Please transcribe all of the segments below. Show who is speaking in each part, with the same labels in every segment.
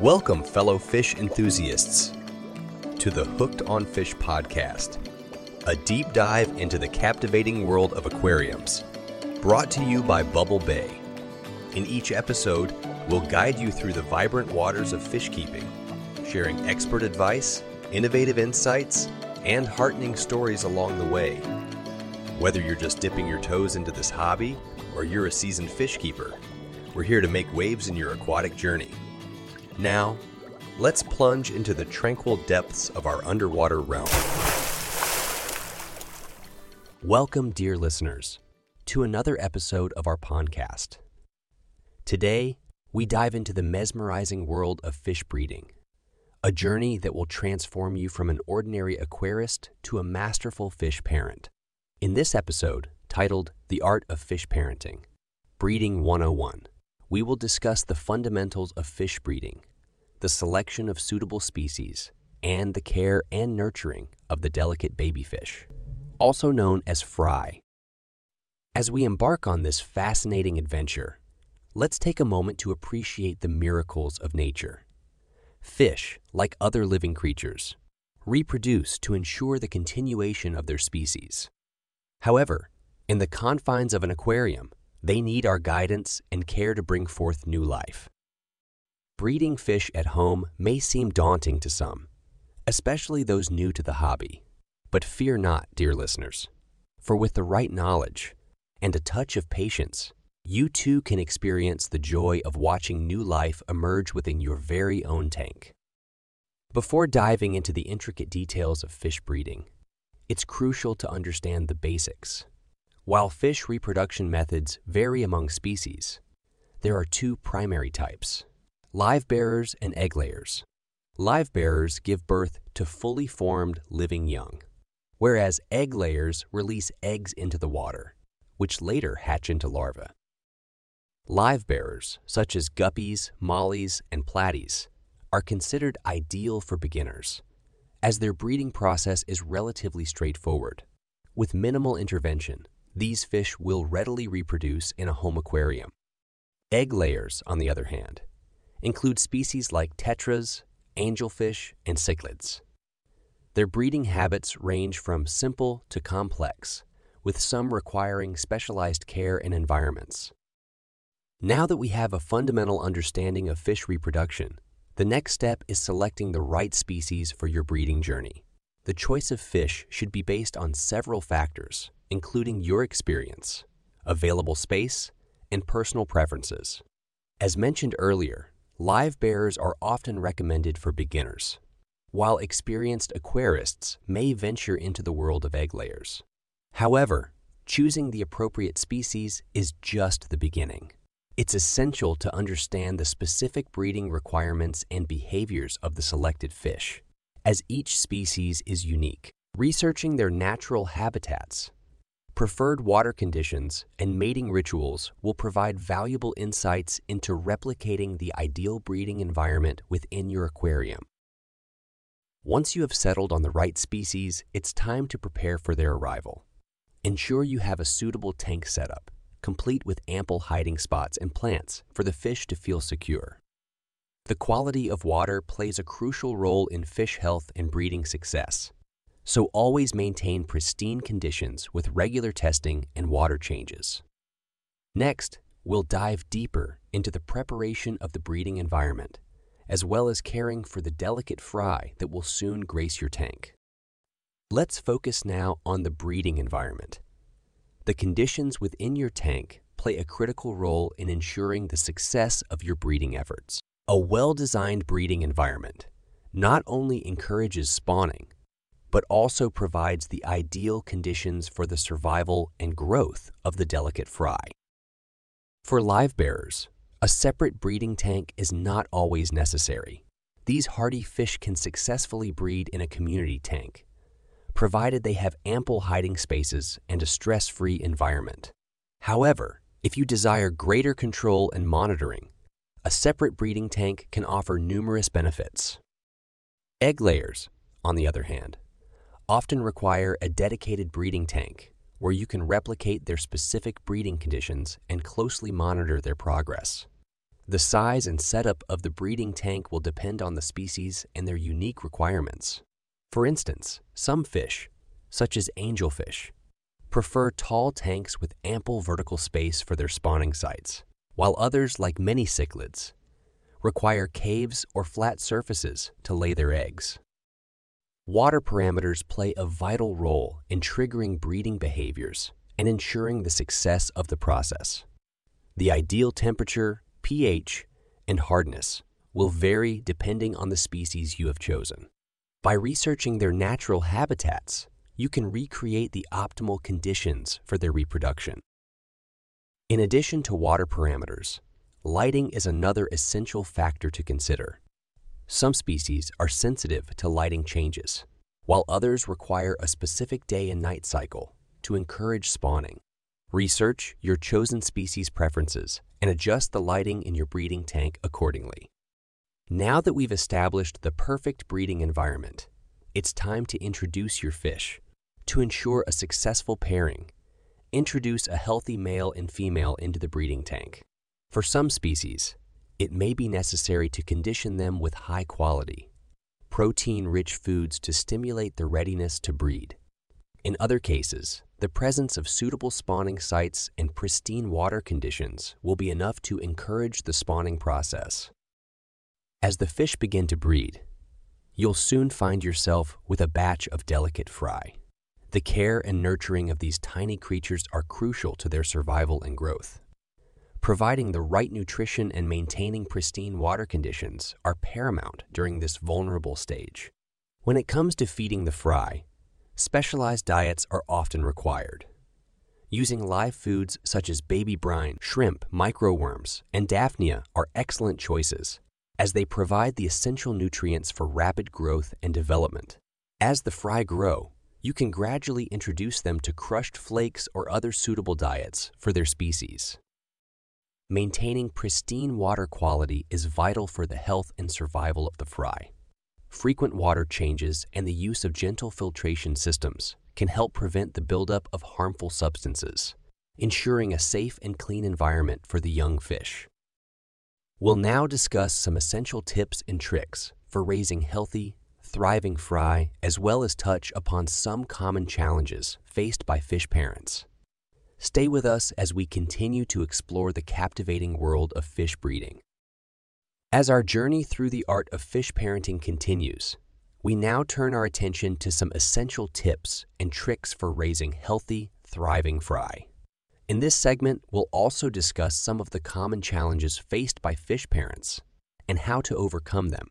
Speaker 1: Welcome, fellow fish enthusiasts, to the Hooked on Fish podcast, a deep dive into the captivating world of aquariums, brought to you by Bubble Bay. In each episode, we'll guide you through the vibrant waters of fish keeping, sharing expert advice, innovative insights, and heartening stories along the way. Whether you're just dipping your toes into this hobby or you're a seasoned fish keeper, we're here to make waves in your aquatic journey. Now, let's plunge into the tranquil depths of our underwater realm. Welcome, dear listeners, to another episode of our podcast. Today, we dive into the mesmerizing world of fish breeding, a journey that will transform you from an ordinary aquarist to a masterful fish parent. In this episode, titled The Art of Fish Parenting Breeding 101, we will discuss the fundamentals of fish breeding, the selection of suitable species, and the care and nurturing of the delicate baby fish, also known as fry. As we embark on this fascinating adventure, let's take a moment to appreciate the miracles of nature. Fish, like other living creatures, reproduce to ensure the continuation of their species. However, in the confines of an aquarium, they need our guidance and care to bring forth new life. Breeding fish at home may seem daunting to some, especially those new to the hobby. But fear not, dear listeners, for with the right knowledge and a touch of patience, you too can experience the joy of watching new life emerge within your very own tank. Before diving into the intricate details of fish breeding, it's crucial to understand the basics while fish reproduction methods vary among species, there are two primary types live bearers and egg layers. Live bearers give birth to fully formed living young, whereas egg layers release eggs into the water, which later hatch into larvae. Live bearers, such as guppies, mollies, and platies, are considered ideal for beginners, as their breeding process is relatively straightforward, with minimal intervention these fish will readily reproduce in a home aquarium. Egg layers, on the other hand, include species like tetras, angelfish, and cichlids. Their breeding habits range from simple to complex, with some requiring specialized care and environments. Now that we have a fundamental understanding of fish reproduction, the next step is selecting the right species for your breeding journey. The choice of fish should be based on several factors, including your experience, available space, and personal preferences. As mentioned earlier, live bearers are often recommended for beginners, while experienced aquarists may venture into the world of egg layers. However, choosing the appropriate species is just the beginning. It's essential to understand the specific breeding requirements and behaviors of the selected fish, as each species is unique. Researching their natural habitats Preferred water conditions and mating rituals will provide valuable insights into replicating the ideal breeding environment within your aquarium. Once you have settled on the right species, it's time to prepare for their arrival. Ensure you have a suitable tank setup, complete with ample hiding spots and plants for the fish to feel secure. The quality of water plays a crucial role in fish health and breeding success. So always maintain pristine conditions with regular testing and water changes. Next, we'll dive deeper into the preparation of the breeding environment, as well as caring for the delicate fry that will soon grace your tank. Let's focus now on the breeding environment. The conditions within your tank play a critical role in ensuring the success of your breeding efforts. A well-designed breeding environment not only encourages spawning, but also provides the ideal conditions for the survival and growth of the delicate fry. For live bearers, a separate breeding tank is not always necessary. These hardy fish can successfully breed in a community tank, provided they have ample hiding spaces and a stress-free environment. However, if you desire greater control and monitoring, a separate breeding tank can offer numerous benefits. Egg layers, on the other hand, often require a dedicated breeding tank where you can replicate their specific breeding conditions and closely monitor their progress. The size and setup of the breeding tank will depend on the species and their unique requirements. For instance, some fish, such as angelfish, prefer tall tanks with ample vertical space for their spawning sites, while others, like many cichlids, require caves or flat surfaces to lay their eggs. Water parameters play a vital role in triggering breeding behaviors and ensuring the success of the process. The ideal temperature, pH, and hardness will vary depending on the species you have chosen. By researching their natural habitats, you can recreate the optimal conditions for their reproduction. In addition to water parameters, lighting is another essential factor to consider. Some species are sensitive to lighting changes, while others require a specific day and night cycle to encourage spawning. Research your chosen species preferences and adjust the lighting in your breeding tank accordingly. Now that we've established the perfect breeding environment, it's time to introduce your fish. To ensure a successful pairing, introduce a healthy male and female into the breeding tank. For some species, it may be necessary to condition them with high quality, protein-rich foods to stimulate their readiness to breed. In other cases, the presence of suitable spawning sites and pristine water conditions will be enough to encourage the spawning process. As the fish begin to breed, you'll soon find yourself with a batch of delicate fry. The care and nurturing of these tiny creatures are crucial to their survival and growth. Providing the right nutrition and maintaining pristine water conditions are paramount during this vulnerable stage. When it comes to feeding the fry, specialized diets are often required. Using live foods such as baby brine, shrimp, microworms, and daphnia are excellent choices, as they provide the essential nutrients for rapid growth and development. As the fry grow, you can gradually introduce them to crushed flakes or other suitable diets for their species. Maintaining pristine water quality is vital for the health and survival of the fry. Frequent water changes and the use of gentle filtration systems can help prevent the buildup of harmful substances, ensuring a safe and clean environment for the young fish. We'll now discuss some essential tips and tricks for raising healthy, thriving fry, as well as touch upon some common challenges faced by fish parents. Stay with us as we continue to explore the captivating world of fish breeding. As our journey through the art of fish parenting continues, we now turn our attention to some essential tips and tricks for raising healthy, thriving fry. In this segment, we'll also discuss some of the common challenges faced by fish parents and how to overcome them.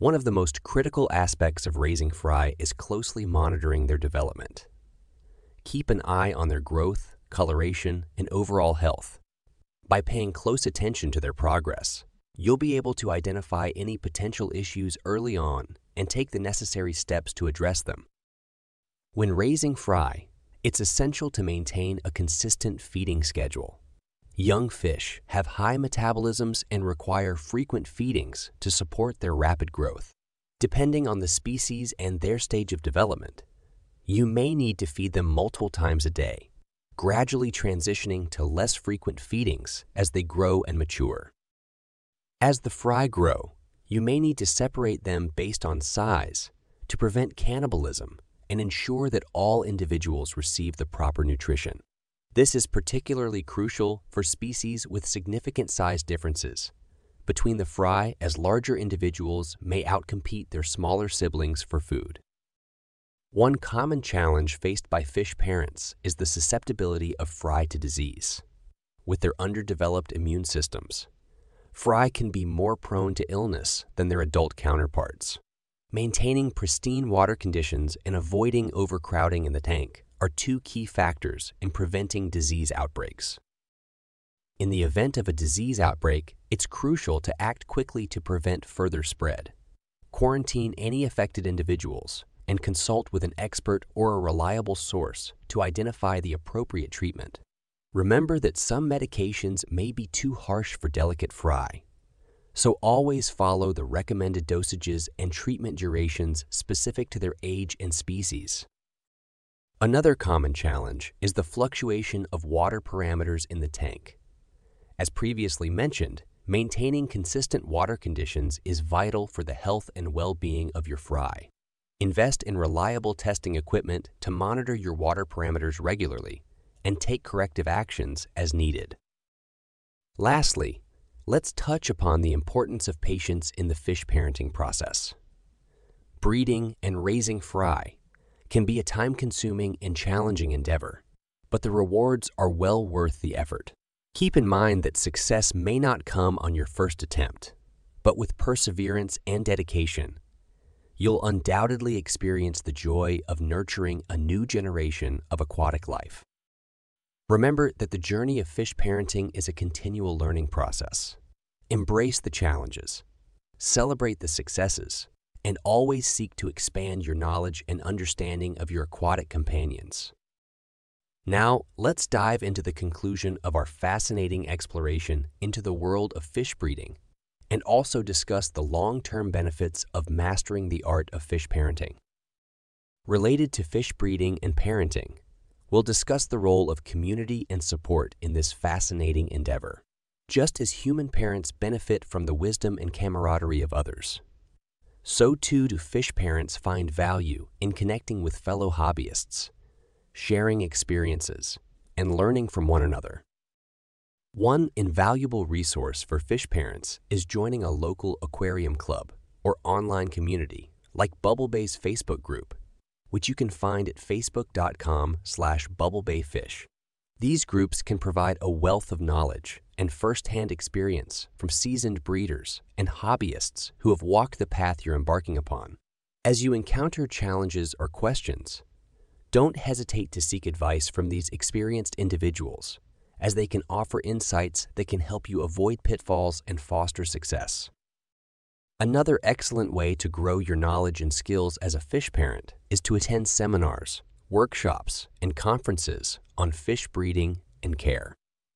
Speaker 1: One of the most critical aspects of raising fry is closely monitoring their development. Keep an eye on their growth, coloration, and overall health. By paying close attention to their progress, you'll be able to identify any potential issues early on and take the necessary steps to address them. When raising fry, it's essential to maintain a consistent feeding schedule. Young fish have high metabolisms and require frequent feedings to support their rapid growth. Depending on the species and their stage of development, you may need to feed them multiple times a day, gradually transitioning to less frequent feedings as they grow and mature. As the fry grow, you may need to separate them based on size to prevent cannibalism and ensure that all individuals receive the proper nutrition. This is particularly crucial for species with significant size differences between the fry as larger individuals may outcompete their smaller siblings for food. One common challenge faced by fish parents is the susceptibility of fry to disease. With their underdeveloped immune systems, fry can be more prone to illness than their adult counterparts. Maintaining pristine water conditions and avoiding overcrowding in the tank are two key factors in preventing disease outbreaks. In the event of a disease outbreak, it's crucial to act quickly to prevent further spread. Quarantine any affected individuals and consult with an expert or a reliable source to identify the appropriate treatment. Remember that some medications may be too harsh for delicate fry, so always follow the recommended dosages and treatment durations specific to their age and species. Another common challenge is the fluctuation of water parameters in the tank. As previously mentioned, maintaining consistent water conditions is vital for the health and well-being of your fry. Invest in reliable testing equipment to monitor your water parameters regularly and take corrective actions as needed. Lastly, let's touch upon the importance of patience in the fish parenting process. Breeding and raising fry can be a time-consuming and challenging endeavor, but the rewards are well worth the effort. Keep in mind that success may not come on your first attempt, but with perseverance and dedication, you'll undoubtedly experience the joy of nurturing a new generation of aquatic life. Remember that the journey of fish parenting is a continual learning process. Embrace the challenges, celebrate the successes, and always seek to expand your knowledge and understanding of your aquatic companions. Now, let's dive into the conclusion of our fascinating exploration into the world of fish breeding and also discuss the long-term benefits of mastering the art of fish parenting. Related to fish breeding and parenting, we'll discuss the role of community and support in this fascinating endeavor. Just as human parents benefit from the wisdom and camaraderie of others, so too do fish parents find value in connecting with fellow hobbyists, sharing experiences, and learning from one another. One invaluable resource for fish parents is joining a local aquarium club or online community like Bubble Bay's Facebook group, which you can find at facebook.com slash bubblebayfish. These groups can provide a wealth of knowledge and first-hand experience from seasoned breeders and hobbyists who have walked the path you're embarking upon. As you encounter challenges or questions, don't hesitate to seek advice from these experienced individuals as they can offer insights that can help you avoid pitfalls and foster success. Another excellent way to grow your knowledge and skills as a fish parent is to attend seminars, workshops, and conferences on fish breeding and care.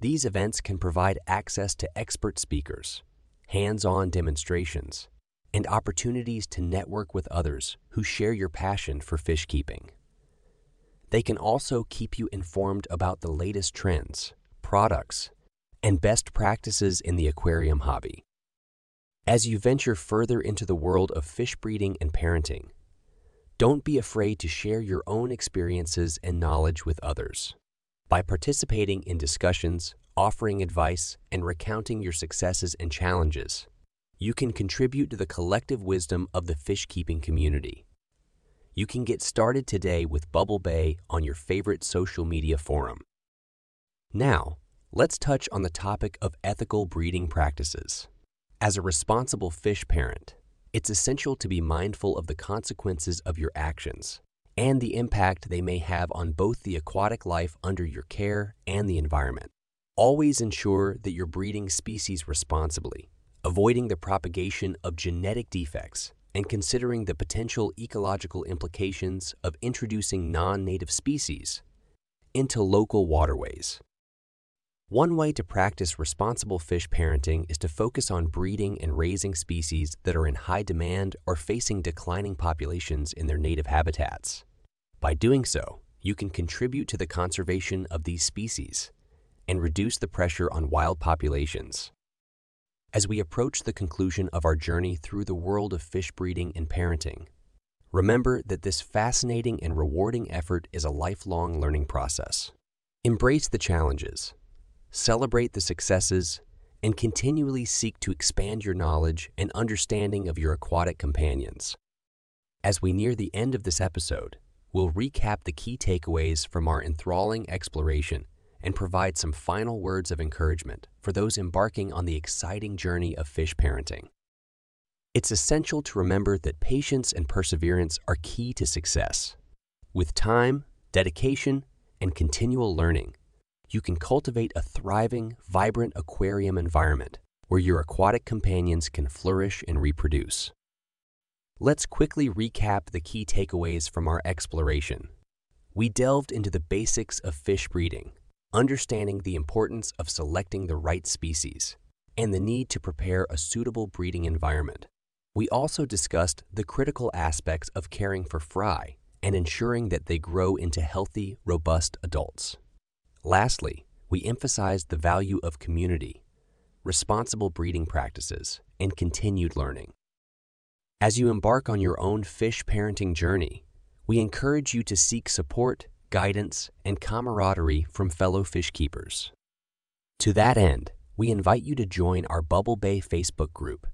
Speaker 1: These events can provide access to expert speakers, hands-on demonstrations, and opportunities to network with others who share your passion for fish keeping. They can also keep you informed about the latest trends, products, and best practices in the aquarium hobby. As you venture further into the world of fish breeding and parenting, don't be afraid to share your own experiences and knowledge with others. By participating in discussions, offering advice, and recounting your successes and challenges, you can contribute to the collective wisdom of the fish keeping community. You can get started today with Bubble Bay on your favorite social media forum. Now, let's touch on the topic of ethical breeding practices. As a responsible fish parent, it's essential to be mindful of the consequences of your actions and the impact they may have on both the aquatic life under your care and the environment. Always ensure that you're breeding species responsibly, avoiding the propagation of genetic defects and considering the potential ecological implications of introducing non-native species into local waterways. One way to practice responsible fish parenting is to focus on breeding and raising species that are in high demand or facing declining populations in their native habitats. By doing so, you can contribute to the conservation of these species and reduce the pressure on wild populations. As we approach the conclusion of our journey through the world of fish breeding and parenting, remember that this fascinating and rewarding effort is a lifelong learning process. Embrace the challenges, celebrate the successes, and continually seek to expand your knowledge and understanding of your aquatic companions. As we near the end of this episode, we'll recap the key takeaways from our enthralling exploration and provide some final words of encouragement for those embarking on the exciting journey of fish parenting. It's essential to remember that patience and perseverance are key to success. With time, dedication, and continual learning, you can cultivate a thriving, vibrant aquarium environment where your aquatic companions can flourish and reproduce. Let's quickly recap the key takeaways from our exploration. We delved into the basics of fish breeding, understanding the importance of selecting the right species, and the need to prepare a suitable breeding environment. We also discussed the critical aspects of caring for fry and ensuring that they grow into healthy, robust adults. Lastly, we emphasized the value of community, responsible breeding practices, and continued learning. As you embark on your own fish parenting journey, we encourage you to seek support, guidance, and camaraderie from fellow fish keepers. To that end, we invite you to join our Bubble Bay Facebook group,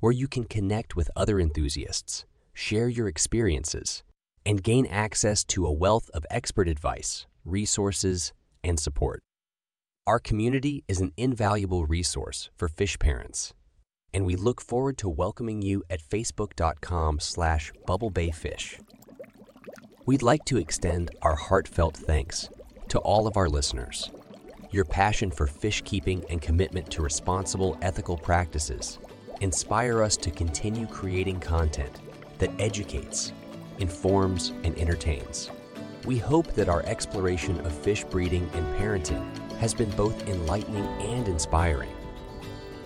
Speaker 1: where you can connect with other enthusiasts, share your experiences, and gain access to a wealth of expert advice, resources, and support. Our community is an invaluable resource for fish parents, and we look forward to welcoming you at facebook.com slash bubblebayfish. We'd like to extend our heartfelt thanks to all of our listeners. Your passion for fish keeping and commitment to responsible ethical practices inspire us to continue creating content that educates, informs, and entertains. We hope that our exploration of fish breeding and parenting has been both enlightening and inspiring.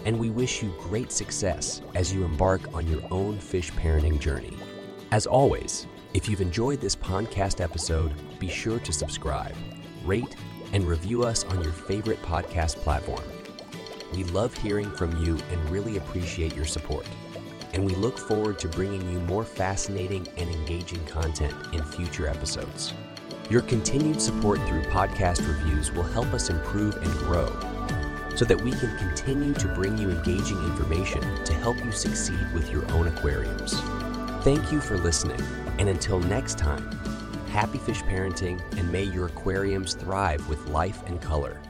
Speaker 1: And we wish you great success as you embark on your own fish parenting journey. As always, if you've enjoyed this podcast episode, be sure to subscribe, rate, and review us on your favorite podcast platform. We love hearing from you and really appreciate your support. And we look forward to bringing you more fascinating and engaging content in future episodes. Your continued support through podcast reviews will help us improve and grow so that we can continue to bring you engaging information to help you succeed with your own aquariums. Thank you for listening, and until next time, happy fish parenting and may your aquariums thrive with life and color.